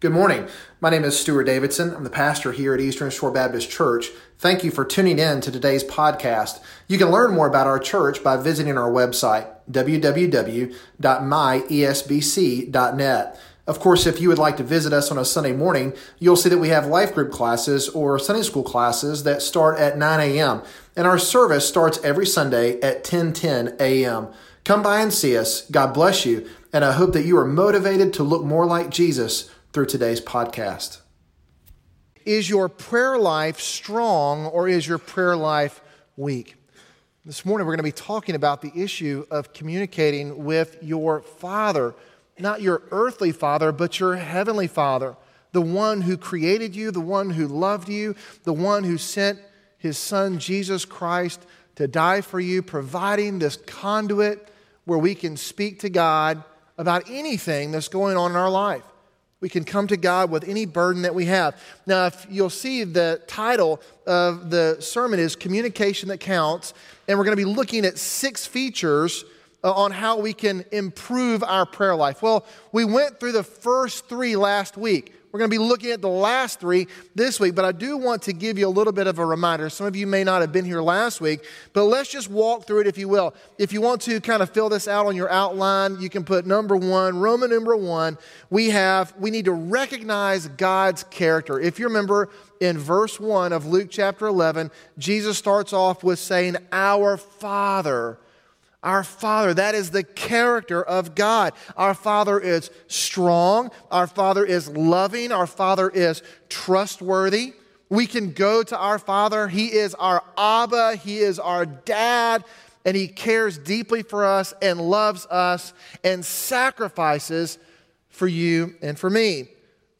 Good morning. My name is Stuart Davidson. I'm the pastor here at Eastern Shore Baptist Church. Thank you for tuning in to today's podcast. You can learn more about our church by visiting our website, www.myesbc.net. Of course, if you would like to visit us on a Sunday morning, you'll see that we have life group classes or Sunday school classes that start at 9 a.m. And our service starts every Sunday at 10:10 a.m. Come by and see us. God bless you, and I hope that you are motivated to look more like Jesus through today's podcast. Is your prayer life strong or is your prayer life weak? This morning we're going to be talking about the issue of communicating with your Father, not your earthly Father, but your heavenly Father, the one who created you, the one who loved you, the one who sent his Son Jesus Christ to die for you, providing this conduit where we can speak to God about anything that's going on in our life. We can come to God with any burden that we have. Now, if you'll see the title of the sermon is Communication That Counts, and we're going to be looking at six features uh, on how we can improve our prayer life. Well, we went through the first three last week. We're going to be looking at the last three this week, but I do want to give you a little bit of a reminder. Some of you may not have been here last week, but let's just walk through it if you will. If you want to kind of fill this out on your outline, you can put number one, Roman number one. We have, we need to recognize God's character. If you remember in verse one of Luke chapter 11, Jesus starts off with saying, Our Father our Father, that is the character of God. Our Father is strong. Our Father is loving. Our Father is trustworthy. We can go to our Father. He is our Abba. He is our dad. And He cares deeply for us and loves us and sacrifices for you and for me.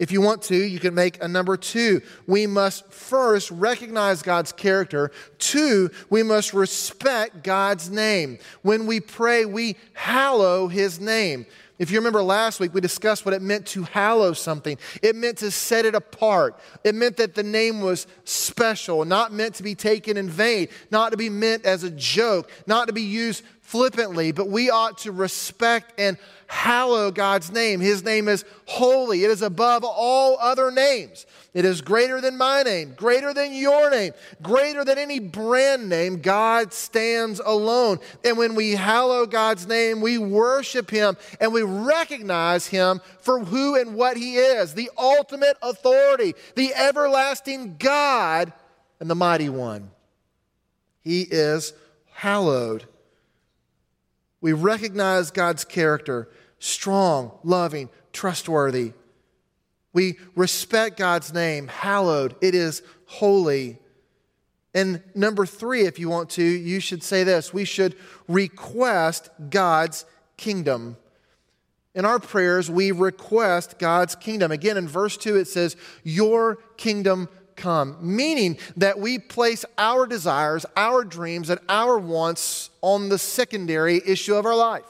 If you want to, you can make a number two. We must first recognize God's character. Two, we must respect God's name. When we pray, we hallow his name. If you remember last week, we discussed what it meant to hallow something. It meant to set it apart. It meant that the name was special, not meant to be taken in vain, not to be meant as a joke, not to be used flippantly, but we ought to respect and hallow God's name. His name is holy, it is above all other names. It is greater than my name, greater than your name, greater than any brand name. God stands alone. And when we hallow God's name, we worship Him and we recognize Him for who and what He is the ultimate authority, the everlasting God, and the mighty one. He is hallowed. We recognize God's character strong, loving, trustworthy. We respect God's name, hallowed. It is holy. And number three, if you want to, you should say this we should request God's kingdom. In our prayers, we request God's kingdom. Again, in verse 2, it says, Your kingdom come, meaning that we place our desires, our dreams, and our wants on the secondary issue of our life.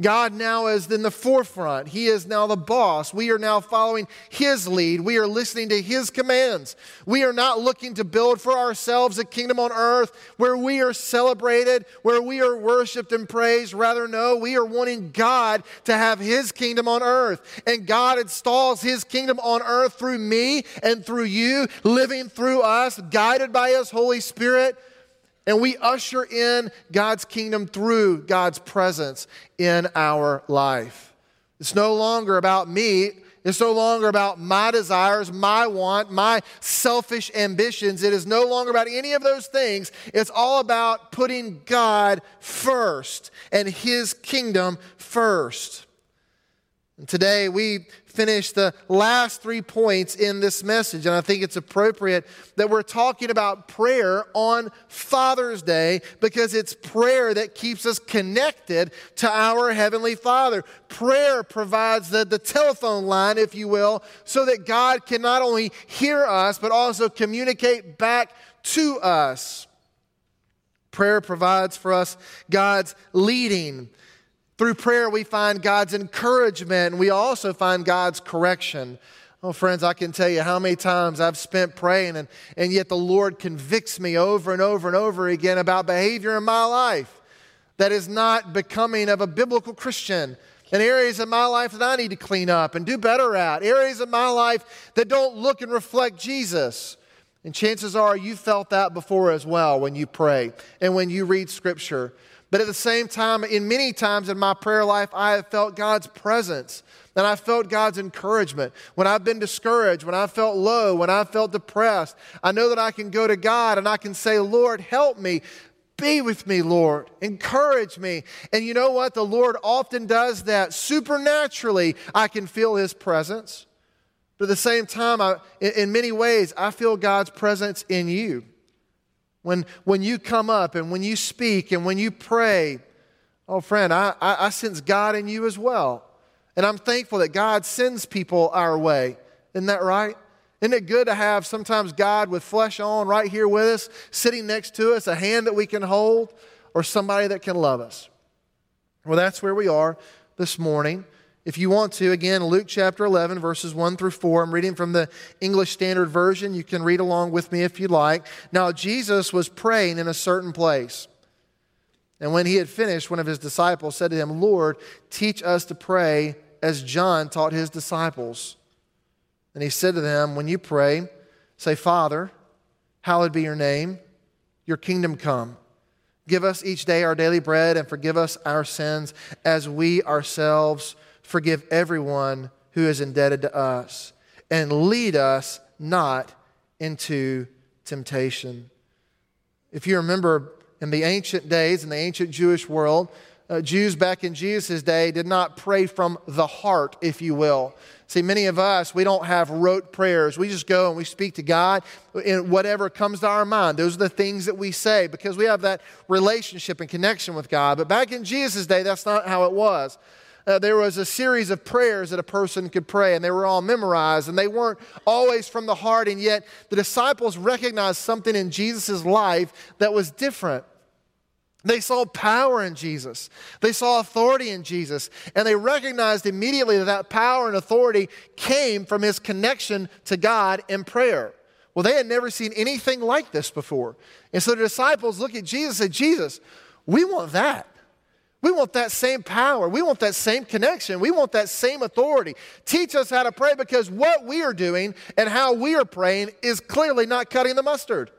God now is in the forefront. He is now the boss. We are now following His lead. We are listening to His commands. We are not looking to build for ourselves a kingdom on earth where we are celebrated, where we are worshiped and praised. Rather, no, we are wanting God to have His kingdom on earth. And God installs His kingdom on earth through me and through you, living through us, guided by His Holy Spirit and we usher in God's kingdom through God's presence in our life. It's no longer about me. It's no longer about my desires, my want, my selfish ambitions. It is no longer about any of those things. It's all about putting God first and His kingdom first. And today we finish the last three points in this message, and I think it's appropriate that we're talking about prayer on Father's Day because it's prayer that keeps us connected to our Heavenly Father. Prayer provides the, the telephone line, if you will, so that God can not only hear us, but also communicate back to us. Prayer provides for us God's leading. Through prayer, we find God's encouragement, and we also find God's correction. Oh, friends, I can tell you how many times I've spent praying, and, and yet the Lord convicts me over and over and over again about behavior in my life that is not becoming of a biblical Christian. and areas of my life that I need to clean up and do better at, areas of my life that don't look and reflect Jesus. And chances are you felt that before as well when you pray and when you read Scripture. But at the same time, in many times in my prayer life, I have felt God's presence and I felt God's encouragement. When I've been discouraged, when I felt low, when I felt depressed, I know that I can go to God and I can say, Lord, help me. Be with me, Lord. Encourage me. And you know what? The Lord often does that. Supernaturally, I can feel His presence. But at the same time, I, in many ways, I feel God's presence in you. When, when you come up and when you speak and when you pray, oh, friend, I, I, I sense God in you as well. And I'm thankful that God sends people our way. Isn't that right? Isn't it good to have sometimes God with flesh on right here with us, sitting next to us, a hand that we can hold, or somebody that can love us? Well, that's where we are this morning. If you want to, again, Luke chapter 11, verses 1 through 4. I'm reading from the English Standard Version. You can read along with me if you like. Now, Jesus was praying in a certain place. And when he had finished, one of his disciples said to him, Lord, teach us to pray as John taught his disciples. And he said to them, When you pray, say, Father, hallowed be your name, your kingdom come. Give us each day our daily bread and forgive us our sins as we ourselves forgive everyone who is indebted to us. And lead us not into temptation. If you remember in the ancient days, in the ancient Jewish world, uh, Jews back in Jesus' day did not pray from the heart, if you will. See, many of us, we don't have rote prayers. We just go and we speak to God in whatever comes to our mind. Those are the things that we say because we have that relationship and connection with God. But back in Jesus' day, that's not how it was. Uh, there was a series of prayers that a person could pray, and they were all memorized, and they weren't always from the heart, and yet the disciples recognized something in Jesus' life that was different. They saw power in Jesus. They saw authority in Jesus. And they recognized immediately that that power and authority came from his connection to God in prayer. Well, they had never seen anything like this before. And so the disciples look at Jesus and said, Jesus, we want that. We want that same power. We want that same connection. We want that same authority. Teach us how to pray because what we are doing and how we are praying is clearly not cutting the mustard.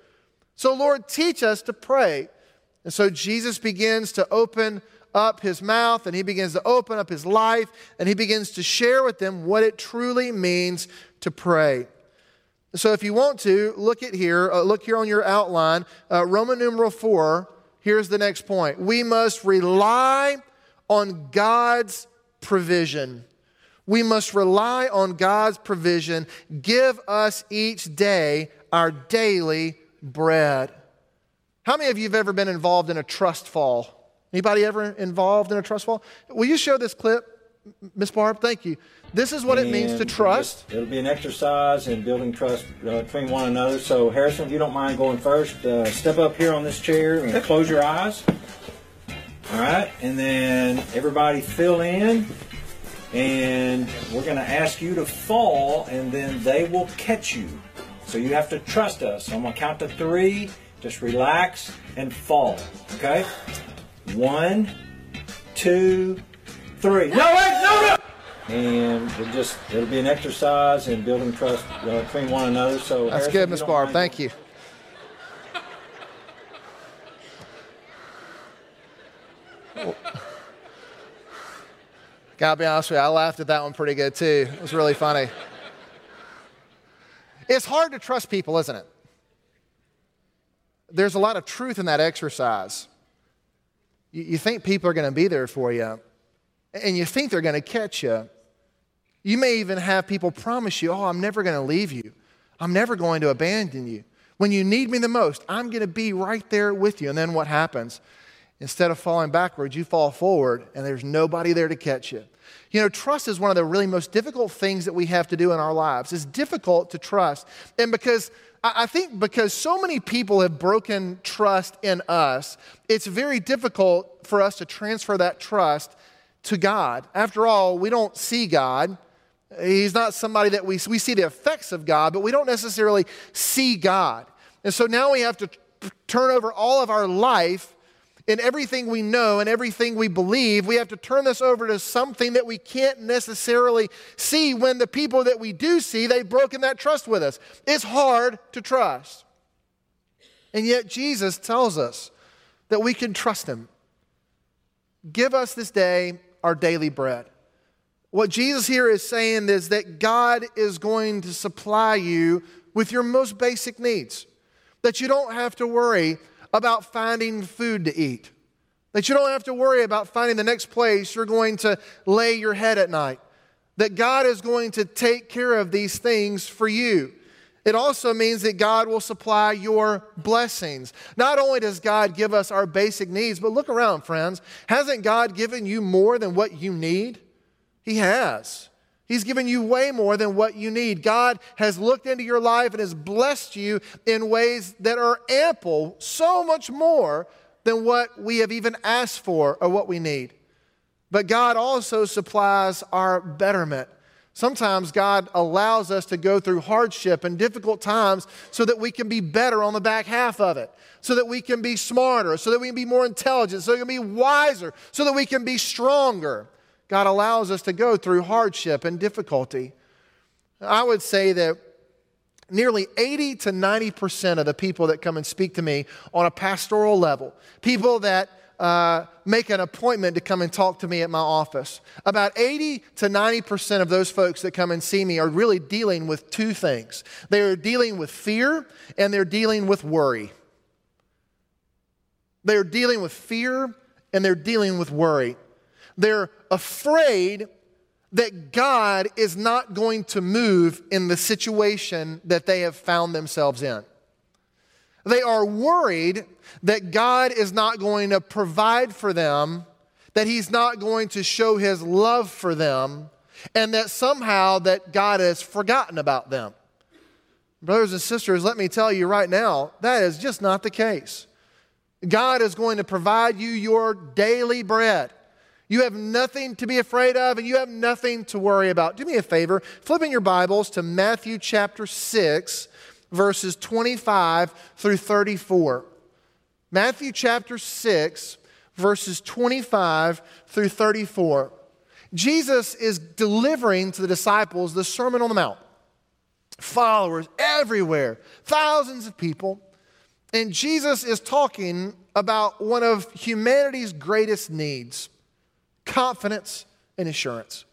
So, Lord, teach us to pray and so Jesus begins to open up his mouth and he begins to open up his life and he begins to share with them what it truly means to pray. So if you want to, look at here, uh, look here on your outline, uh, Roman numeral 4. Here's the next point. We must rely on God's provision. We must rely on God's provision. Give us each day our daily bread. How many of you have ever been involved in a trust fall? Anybody ever involved in a trust fall? Will you show this clip, Miss Barb? Thank you. This is what and it means to trust. It'll be an exercise in building trust uh, between one another. So, Harrison, if you don't mind going first, uh, step up here on this chair and close your eyes. All right, and then everybody fill in, and we're going to ask you to fall, and then they will catch you. So you have to trust us. So I'm going to count to three just relax and fall. Okay? One, two, three. No, wait, no, no! And it just it'll be an exercise in building trust uh, between one another. So that's Harrison, good, Miss Barb. Thank you. Gotta be honest with you, I laughed at that one pretty good too. It was really funny. It's hard to trust people, isn't it? there's a lot of truth in that exercise. You, you think people are going to be there for you, and you think they're going to catch you. You may even have people promise you, Oh, I'm never going to leave you, I'm never going to abandon you. When you need me the most, I'm going to be right there with you. And then what happens? Instead of falling backwards, you fall forward, and there's nobody there to catch you. You know, trust is one of the really most difficult things that we have to do in our lives. It's difficult to trust. And because I think because so many people have broken trust in us, it's very difficult for us to transfer that trust to God. After all, we don't see God. He's not somebody that we, we see the effects of God, but we don't necessarily see God. And so now we have to turn over all of our life in everything we know and everything we believe, we have to turn this over to something that we can't necessarily see when the people that we do see, they've broken that trust with us. It's hard to trust. And yet, Jesus tells us that we can trust Him. Give us this day our daily bread. What Jesus here is saying is that God is going to supply you with your most basic needs, that you don't have to worry about finding food to eat, that you don't have to worry about finding the next place you're going to lay your head at night, that God is going to take care of these things for you. It also means that God will supply your blessings. Not only does God give us our basic needs, but look around, friends. Hasn't God given you more than what you need? He has. He's given you way more than what you need. God has looked into your life and has blessed you in ways that are ample, so much more than what we have even asked for or what we need. But God also supplies our betterment. Sometimes God allows us to go through hardship and difficult times so that we can be better on the back half of it, so that we can be smarter, so that we can be more intelligent, so we can be wiser, so that we can be stronger. God allows us to go through hardship and difficulty. I would say that nearly 80 to 90% of the people that come and speak to me on a pastoral level, people that uh, make an appointment to come and talk to me at my office. About 80 to 90% of those folks that come and see me are really dealing with two things they are dealing with fear and they're dealing with worry. They're dealing with fear and they're dealing with worry. They're afraid that God is not going to move in the situation that they have found themselves in. They are worried that God is not going to provide for them, that he's not going to show his love for them, and that somehow that God has forgotten about them. Brothers and sisters, let me tell you right now, that is just not the case. God is going to provide you your daily bread. You have nothing to be afraid of and you have nothing to worry about. Do me a favor, flip in your Bibles to Matthew chapter 6 verses 25 through 34. Matthew chapter 6, verses 25 through 34. Jesus is delivering to the disciples the Sermon on the Mount. Followers everywhere, thousands of people. And Jesus is talking about one of humanity's greatest needs confidence and assurance.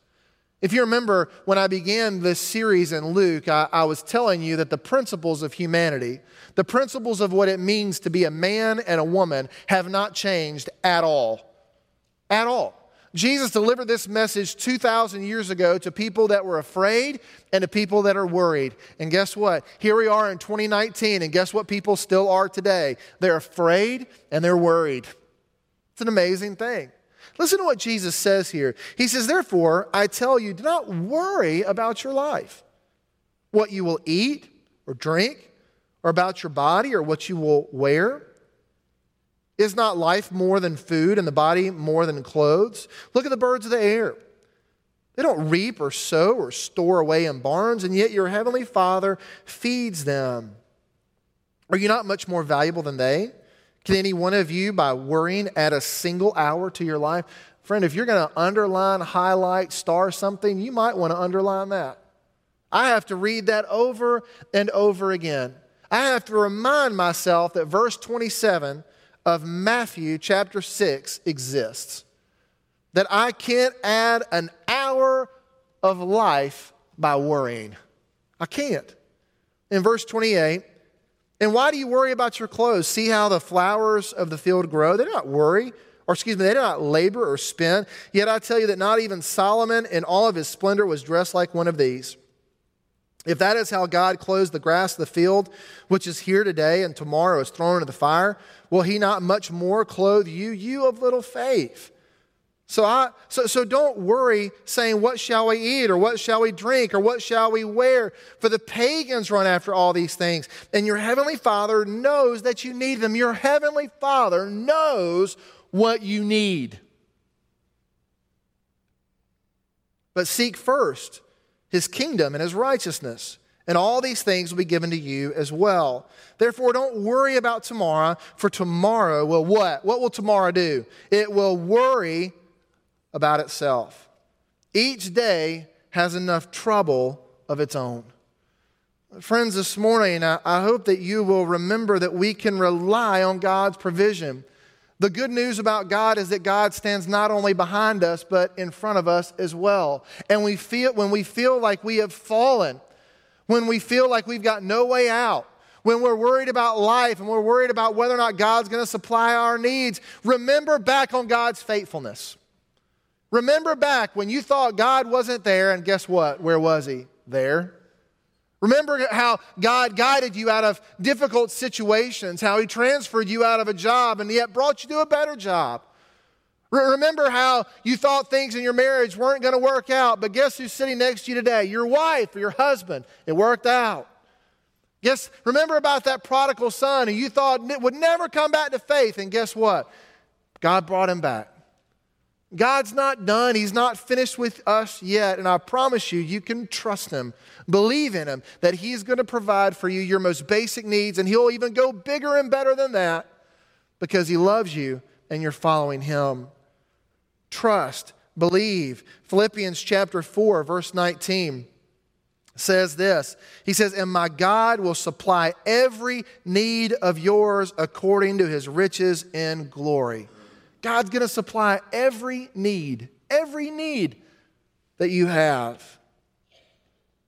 If you remember when I began this series in Luke, I, I, was telling you that the principles of humanity, the principles of what it means to be a man and a woman, have not changed at all. At all. Jesus delivered this message 2,000 years ago to people that were afraid and to people that are worried. And guess what? Here we are in 2019, and guess what people still are today? They're afraid and they're worried. It's an amazing thing. Listen to what Jesus says here. He says, Therefore, I tell you, do not worry about your life, what you will eat or drink, or about your body or what you will wear. Is not life more than food and the body more than clothes? Look at the birds of the air. They don't reap or sow or store away in barns, and yet your heavenly Father feeds them. Are you not much more valuable than they? Can any one of you, by worrying, add a single hour to your life? Friend, if you're going to underline, highlight, star something, you might want to underline that. I have to read that over and over again. I have to remind myself that verse 27 of Matthew chapter 6 exists. That I can't add an hour of life by worrying. I can't. In verse 28, and why do you worry about your clothes? See how the flowers of the field grow? They do not worry, or excuse me, they do not labor or spin. Yet I tell you that not even Solomon in all of his splendor was dressed like one of these. If that is how God clothes the grass of the field, which is here today and tomorrow is thrown into the fire, will he not much more clothe you, you of little faith? So, I, so, so don't worry saying, What shall we eat, or what shall we drink, or what shall we wear? For the pagans run after all these things, and your heavenly Father knows that you need them. Your heavenly Father knows what you need. But seek first his kingdom and his righteousness, and all these things will be given to you as well. Therefore, don't worry about tomorrow, for tomorrow will what? What will tomorrow do? It will worry about itself. Each day has enough trouble of its own. Friends, this morning, I, hope that you will remember that we can rely on God's provision. The good news about God is that God stands not only behind us, but in front of us as well. And we feel, when we feel like we have fallen, when we feel like we've got no way out, when we're worried about life and we're worried about whether or not God's going to supply our needs, remember back on God's faithfulness. Remember back when you thought God wasn't there, and guess what? Where was He? There. Remember how God guided you out of difficult situations, how He transferred you out of a job and yet brought you to a better job. Remember how you thought things in your marriage weren't going to work out, but guess who's sitting next to you today? Your wife or your husband. It worked out. Guess, remember about that prodigal son who you thought would never come back to faith, and guess what? God brought him back. God's not done. He's not finished with us yet. And I promise you, you can trust Him. Believe in Him that He's going to provide for you your most basic needs, and He'll even go bigger and better than that because He loves you and you're following Him. Trust, believe. Philippians chapter 4, verse 19 says this He says, And my God will supply every need of yours according to His riches in glory. God's going to supply every need, every need that you have.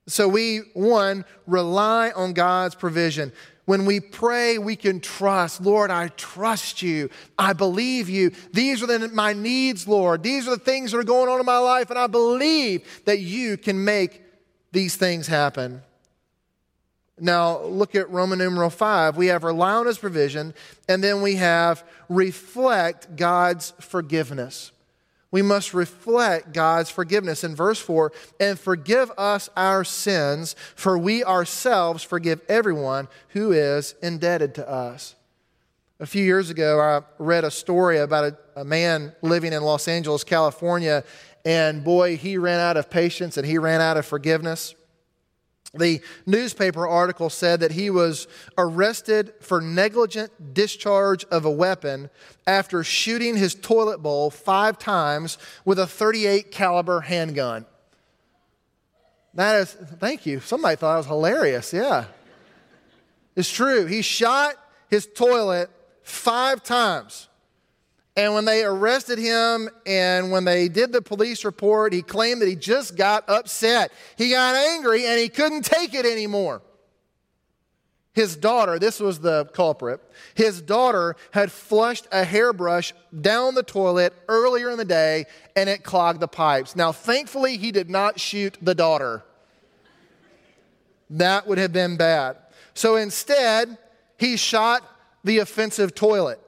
So we, one, rely on God's provision. When we pray, we can trust, Lord, I trust you. I believe you. These are the, my needs, Lord. These are the things that are going on in my life, and I believe that you can make these things happen. Now, look at Roman numeral 5. We have rely on his provision, and then we have reflect God's forgiveness. We must reflect God's forgiveness. In verse 4, and forgive us our sins, for we ourselves forgive everyone who is indebted to us. A few years ago, I read a story about a, a man living in Los Angeles, California, and boy, he ran out of patience and he ran out of forgiveness. The newspaper article said that he was arrested for negligent discharge of a weapon after shooting his toilet bowl five times with a 38 caliber handgun. That is, thank you. Somebody thought I was hilarious. Yeah. It's true. He shot his toilet five times and when they arrested him and when they did the police report, he claimed that he just got upset. He got angry and he couldn't take it anymore. His daughter, this was the culprit, his daughter had flushed a hairbrush down the toilet earlier in the day and it clogged the pipes. Now, thankfully, he did not shoot the daughter. That would have been bad. So instead, he shot the offensive toilet.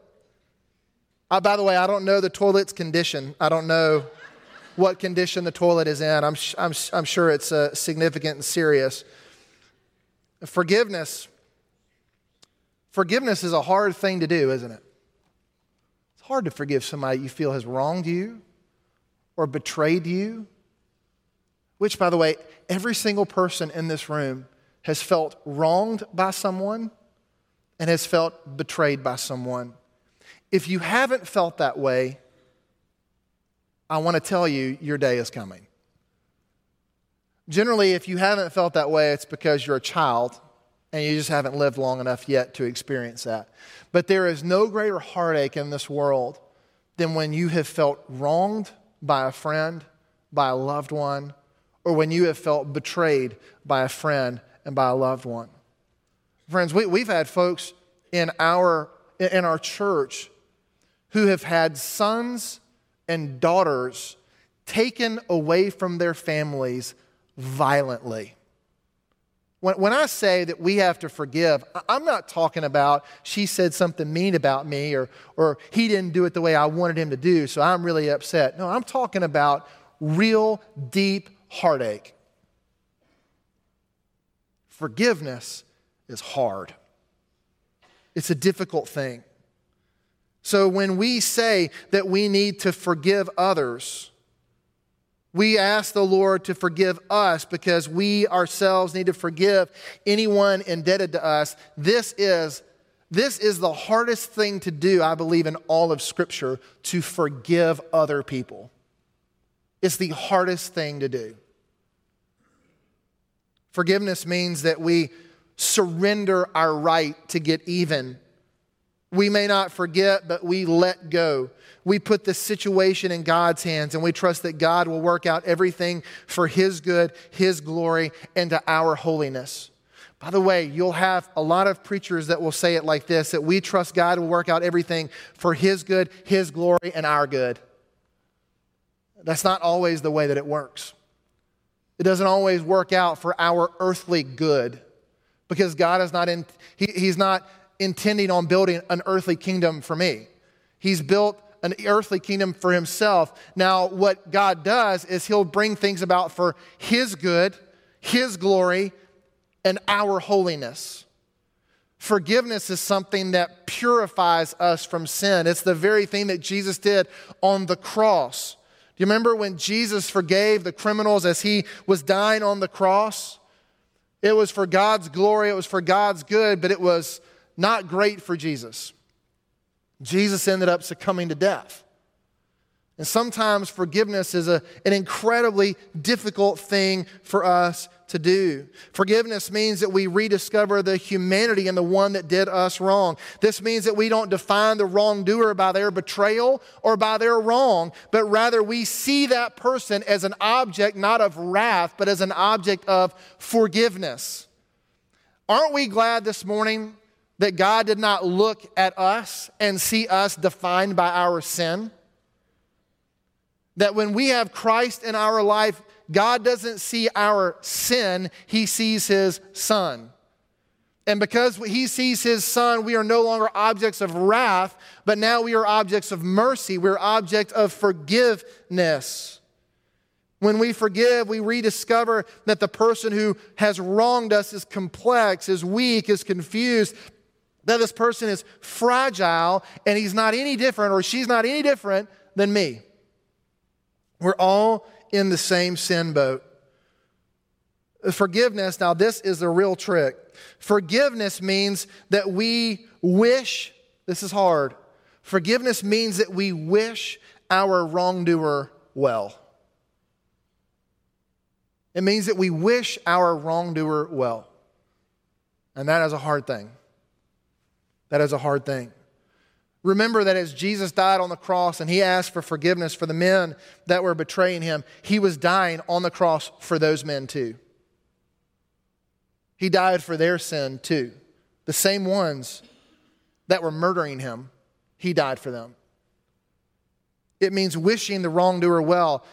Uh, by the way, I don't know the toilet's condition. I don't know what condition the toilet is in. I'm, I'm, I'm sure it's uh, significant and serious. Forgiveness. Forgiveness is a hard thing to do, isn't it? It's hard to forgive somebody you feel has wronged you or betrayed you. Which, by the way, every single person in this room has felt wronged by someone and has felt betrayed by someone. If you haven't felt that way, I want to tell you your day is coming. Generally, if you haven't felt that way, it's because you're a child and you just haven't lived long enough yet to experience that. But there is no greater heartache in this world than when you have felt wronged by a friend, by a loved one, or when you have felt betrayed by a friend and by a loved one. Friends, we, we've had folks in our, in our church who have had sons and daughters taken away from their families violently. When, when I say that we have to forgive, I'm not talking about she said something mean about me or, or he didn't do it the way I wanted him to do, so I'm really upset. No, I'm talking about real deep heartache. Forgiveness is hard, it's a difficult thing. So when we say that we need to forgive others, We ask the Lord to forgive us because we ourselves need to forgive anyone indebted to us. This is, this is the hardest thing to do, I believe, in all of Scripture to forgive other people. It's the hardest thing to do. Forgiveness means that we surrender our right to get even. We may not forget, but we let go we put the situation in God's hands and we trust that God will work out everything for His good, His glory, and to our holiness. By the way, you'll have a lot of preachers that will say it like this that we trust God will work out everything for His good, His glory, and our good. That's not always the way that it works. It doesn't always work out for our earthly good because God is not in, he, He's not intending on building an earthly kingdom for me. He's built an earthly kingdom for himself. Now, what God does is he'll bring things about for his good, his glory, and our holiness. Forgiveness is something that purifies us from sin. It's the very thing that Jesus did on the cross. Do you remember when Jesus forgave the criminals as he was dying on the cross? It was for God's glory, it was for God's good, but it was not great for Jesus. Jesus ended up succumbing to death. And sometimes forgiveness is a, an incredibly difficult thing for us to do. Forgiveness means that we rediscover the humanity in the one that did us wrong. This means that we don't define the wrongdoer by their betrayal or by their wrong, but rather we see that person as an object not of wrath, but as an object of forgiveness. Aren't we glad this morning that God did not look at us and see us defined by our sin. That when we have Christ in our life, God doesn't see our sin, He sees His Son. And because He sees His Son, we are no longer objects of wrath, but now we are objects of mercy. We're objects of forgiveness. When we forgive, we rediscover that the person who has wronged us is complex, is weak, is confused, that this person is fragile and he's not any different or she's not any different than me. We're all in the same sin boat. Forgiveness, now, this is the real trick. Forgiveness means that we wish, this is hard. Forgiveness means that we wish our wrongdoer well. It means that we wish our wrongdoer well. And that is a hard thing. That is a hard thing. Remember that as Jesus died on the cross and he asked for forgiveness for the men that were betraying him, he was dying on the cross for those men too. He died for their sin too. The same ones that were murdering him, he died for them. It means wishing the wrongdoer well.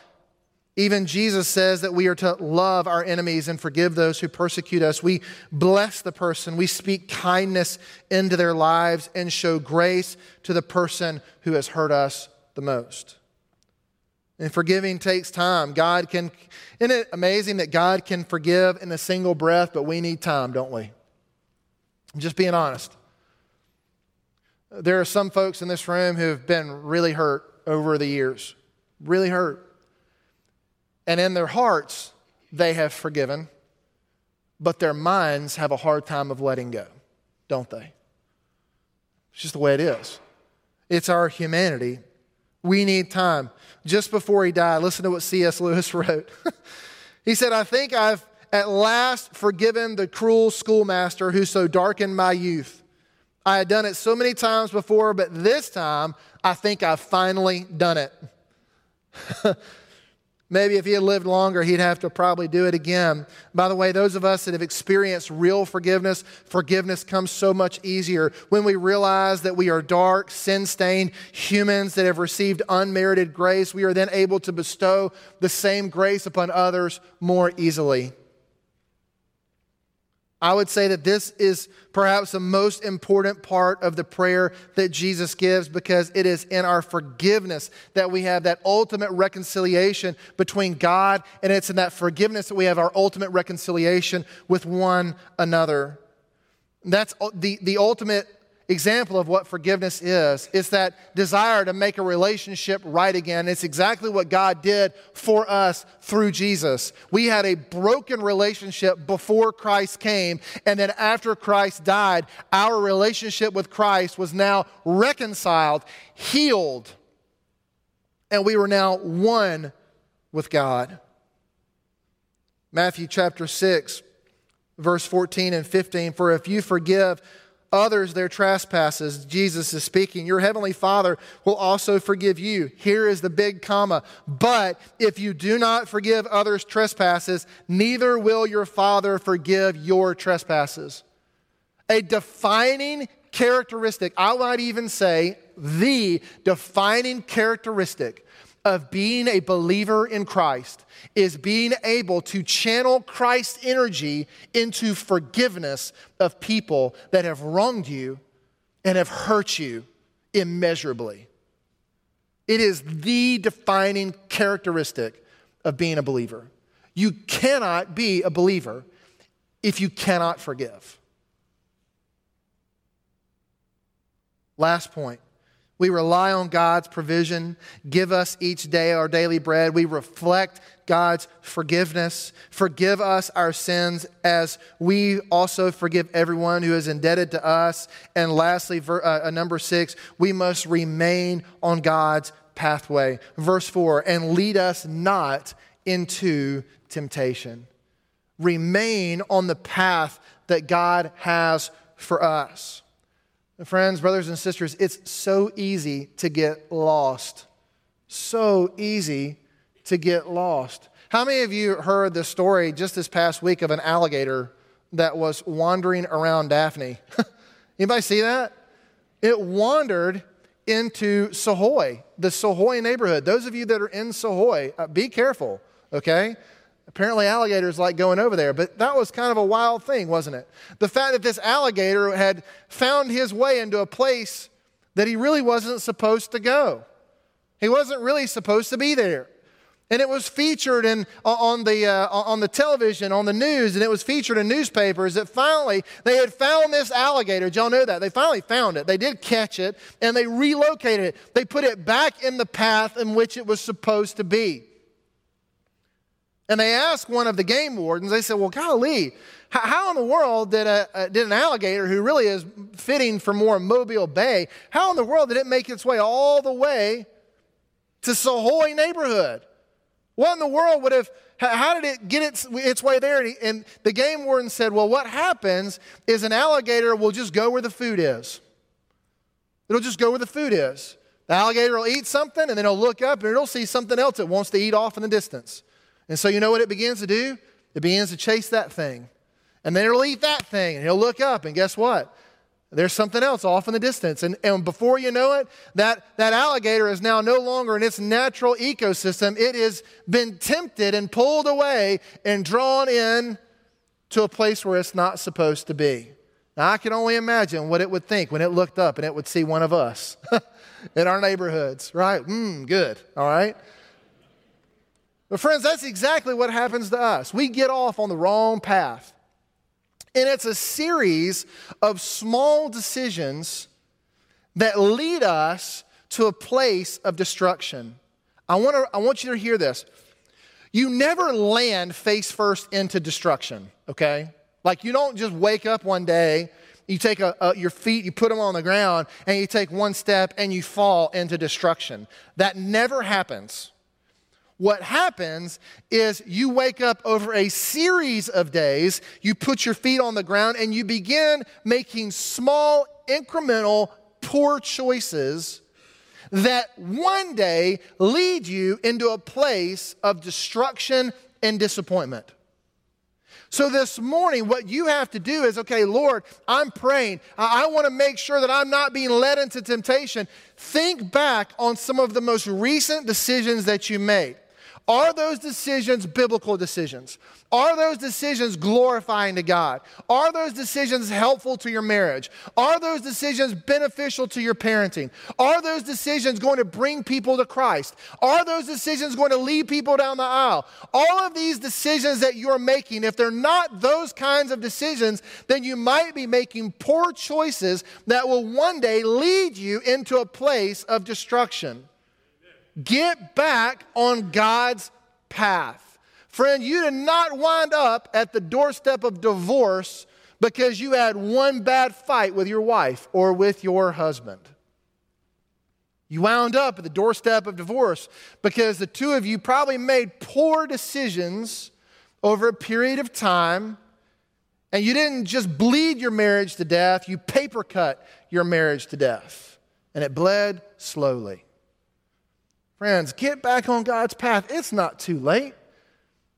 Even Jesus says that we are to love our enemies and forgive those who persecute us. We bless the person, we speak kindness into their lives and show grace to the person who has hurt us the most. And forgiving takes time. God can, isn't it amazing that God can forgive in a single breath, but we need time, don't we? I'm just being honest. There are some folks in this room who have been really hurt over the years, really hurt. And in their hearts, they have forgiven, but their minds have a hard time of letting go, don't they? It's just the way it is. It's our humanity. We need time. Just before he died, listen to what C.S. Lewis wrote. he said, I think I've at last forgiven the cruel schoolmaster who so darkened my youth. I had done it so many times before, but this time I think I've finally done it. Maybe if he had lived longer, he'd have to probably do it again. By the way, those of us that have experienced real forgiveness, forgiveness comes so much easier when we realize that we are dark, sin stained humans that have received unmerited grace. We are then able to bestow the same grace upon others more easily. I would say that this is perhaps the most important part of the prayer that Jesus gives because it is in our forgiveness that we have that ultimate reconciliation between God, and it's in that forgiveness that we have our ultimate reconciliation with one another. That's the, the ultimate example of what forgiveness is. It's that desire to make a relationship right again. It's exactly what God did for us through Jesus. We had a broken relationship before Christ came, and then after Christ died, our relationship with Christ was now reconciled, healed, and we were now one with God. Matthew chapter 6, verse 14 and 15 For if you forgive others their trespasses, Jesus is speaking, your heavenly Father will also forgive you. Here is the big comma. But if you do not forgive others' trespasses, neither will your Father forgive your trespasses. A defining characteristic, I might even say the defining characteristic of being a believer in Christ is being able to channel Christ's energy into forgiveness of people that have wronged you and have hurt you immeasurably. It is the defining characteristic of being a believer. You cannot be a believer if you cannot forgive. Last point we rely on God's provision. Give us each day our daily bread. We reflect God's forgiveness. Forgive us our sins as we also forgive everyone who is indebted to us. And lastly, ver, uh, uh number six, we must remain on God's pathway. Verse four, and lead us not into temptation. Remain on the path that God has for us. Friends, brothers and sisters, it's so easy to get lost. So easy to get lost. How many of you heard the story just this past week of an alligator that was wandering around Daphne? Anybody see that? It wandered into Sahoy, the Sahoy neighborhood. Those of you that are in Sahoy, uh, be careful, okay? Apparently, alligators like going over there, but that was kind of a wild thing, wasn't it? The fact that this alligator had found his way into a place that he really wasn't supposed to go. He wasn't really supposed to be there. And it was featured in, on, the, uh, on the television, on the news, and it was featured in newspapers that finally they had found this alligator. Did y'all know that? They finally found it. They did catch it, and they relocated it. They put it back in the path in which it was supposed to be. And they asked one of the game wardens, they said, Well, golly, how in the world did, a, did an alligator who really is fitting for more Mobile Bay, how in the world did it make its way all the way to Savoy neighborhood? What in the world would have, how did it get its, its way there? And the game warden said, Well, what happens is an alligator will just go where the food is. It'll just go where the food is. The alligator will eat something and then it'll look up and it'll see something else it wants to eat off in the distance. And so, you know what it begins to do? It begins to chase that thing. And then it'll eat that thing, and he'll look up, and guess what? There's something else off in the distance. And, and before you know it, that, that alligator is now no longer in its natural ecosystem. It has been tempted and pulled away and drawn in to a place where it's not supposed to be. Now, I can only imagine what it would think when it looked up and it would see one of us in our neighborhoods, right? Mmm, good, all right? But, friends, that's exactly what happens to us. We get off on the wrong path. And it's a series of small decisions that lead us to a place of destruction. I want, to, I want you to hear this. You never land face first into destruction, okay? Like you don't just wake up one day, you take a, a, your feet, you put them on the ground, and you take one step and you fall into destruction. That never happens. What happens is you wake up over a series of days, you put your feet on the ground, and you begin making small, incremental, poor choices that one day lead you into a place of destruction and disappointment. So, this morning, what you have to do is okay, Lord, I'm praying. I, I want to make sure that I'm not being led into temptation. Think back on some of the most recent decisions that you made. Are those decisions biblical decisions? Are those decisions glorifying to God? Are those decisions helpful to your marriage? Are those decisions beneficial to your parenting? Are those decisions going to bring people to Christ? Are those decisions going to lead people down the aisle? All of these decisions that you're making, if they're not those kinds of decisions, then you might be making poor choices that will one day lead you into a place of destruction. Get back on God's path. Friend, you did not wind up at the doorstep of divorce because you had one bad fight with your wife or with your husband. You wound up at the doorstep of divorce because the two of you probably made poor decisions over a period of time, and you didn't just bleed your marriage to death, you paper cut your marriage to death, and it bled slowly. Friends, get back on God's path. It's not too late.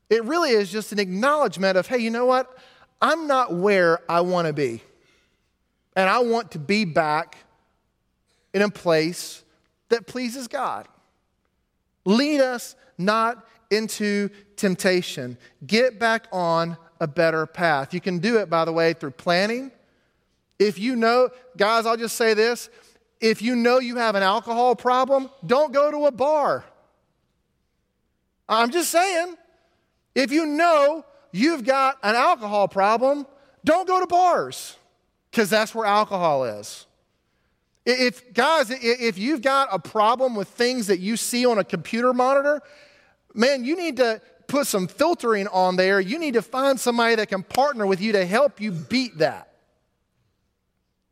It really is just an acknowledgement of, hey, you know what? I'm not where I want to be. And I want to be back in a place that pleases God. Lead us not into temptation. Get back on a better path. You can do it, by the way, through planning. If you know, guys, I'll just say this if you know you have an alcohol problem, don't go to a bar. I'm just saying, if you know you've got an alcohol problem, don't go to bars because that's where alcohol is. If, guys, if you've got a problem with things that you see on a computer monitor, man, you need to put some filtering on there. You need to find somebody that can partner with you to help you beat that.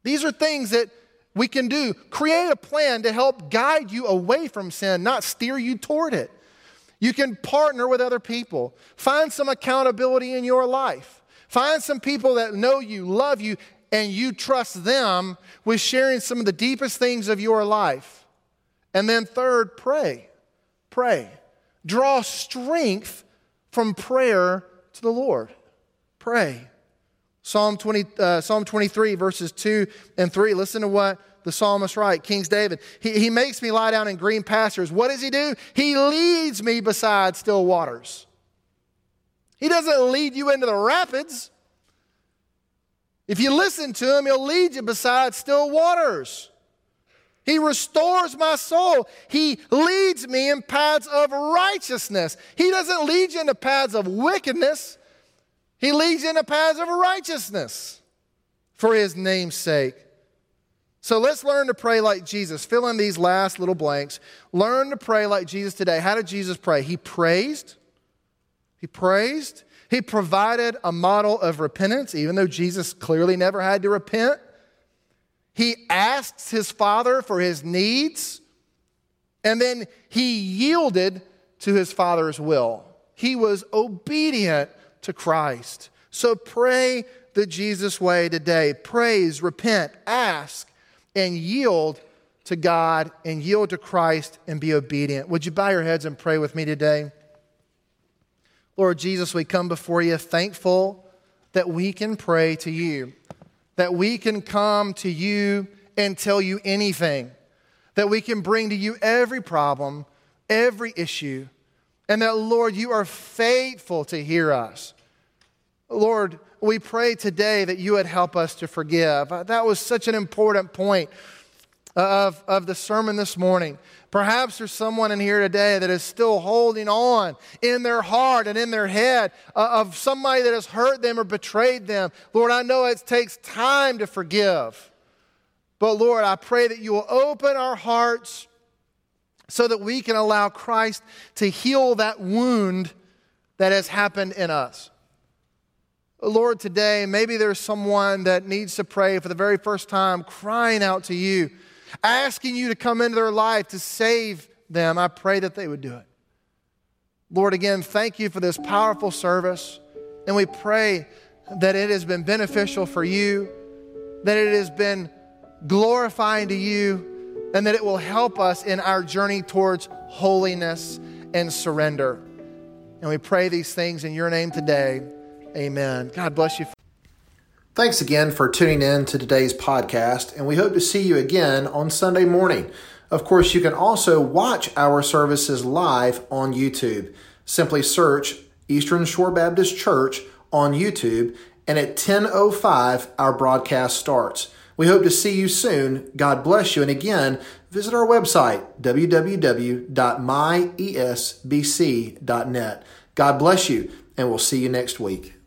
These are things that we can do. Create a plan to help guide you away from sin, not steer you toward it. You can partner with other people. Find some accountability in your life. Find some people that know you, love you, and you trust them with sharing some of the deepest things of your life. And then, third, pray. Pray. Draw strength from prayer to the Lord. Pray. Psalm, 20, uh, Psalm 23, verses 2 and 3. Listen to what the psalmist writes, King's David. He, he makes me lie down in green pastures. What does he do? He leads me beside still waters. He doesn't lead you into the rapids. If you listen to him, he'll lead you beside still waters. He restores my soul. He leads me in paths of righteousness. He doesn't lead you into paths of wickedness. He leads you into paths of righteousness for his name's sake. So let's learn to pray like Jesus. Fill in these last little blanks. Learn to pray like Jesus today. How did Jesus pray? He praised. He praised. He provided a model of repentance, even though Jesus clearly never had to repent. He asked his Father for his needs, and then he yielded to his Father's will. He was obedient to Christ. So pray the Jesus way today. Praise, repent, ask, and yield to God and yield to Christ and be obedient. Would you bow your heads and pray with me today? Lord Jesus, we come before you thankful that we can pray to you, that we can come to you and tell you anything, that we can bring to you every problem, every issue, and that, Lord, you are faithful to hear us. Lord, we pray today that you would help us to forgive. Uh, that was such an important point of, of the sermon this morning. Perhaps there's someone in here today that is still holding on in their heart and in their head uh, of somebody that has hurt them or betrayed them. Lord, I know it takes time to forgive. But Lord, I pray that you will open our hearts so that we can allow Christ to heal that wound that has happened in us. Lord, today, maybe there's someone that needs to pray for the very first time, crying out to you, asking you to come into their life to save them. I pray that they would do it. Lord, again, thank you for this powerful service. And we pray that it has been beneficial for you, that it has been glorifying to you, and that it will help us in our journey towards holiness and surrender. And we pray these things in your name today. Amen. God bless you. Thanks again for tuning in to today's podcast, and we hope to see you again on Sunday morning. Of course, you can also watch our services live on YouTube. Simply search Eastern Shore Baptist Church on YouTube, and at 10:05 our broadcast starts. We hope to see you soon. God bless you. And again, visit our website, www.myesbc.net. God bless you, and we'll see you next week.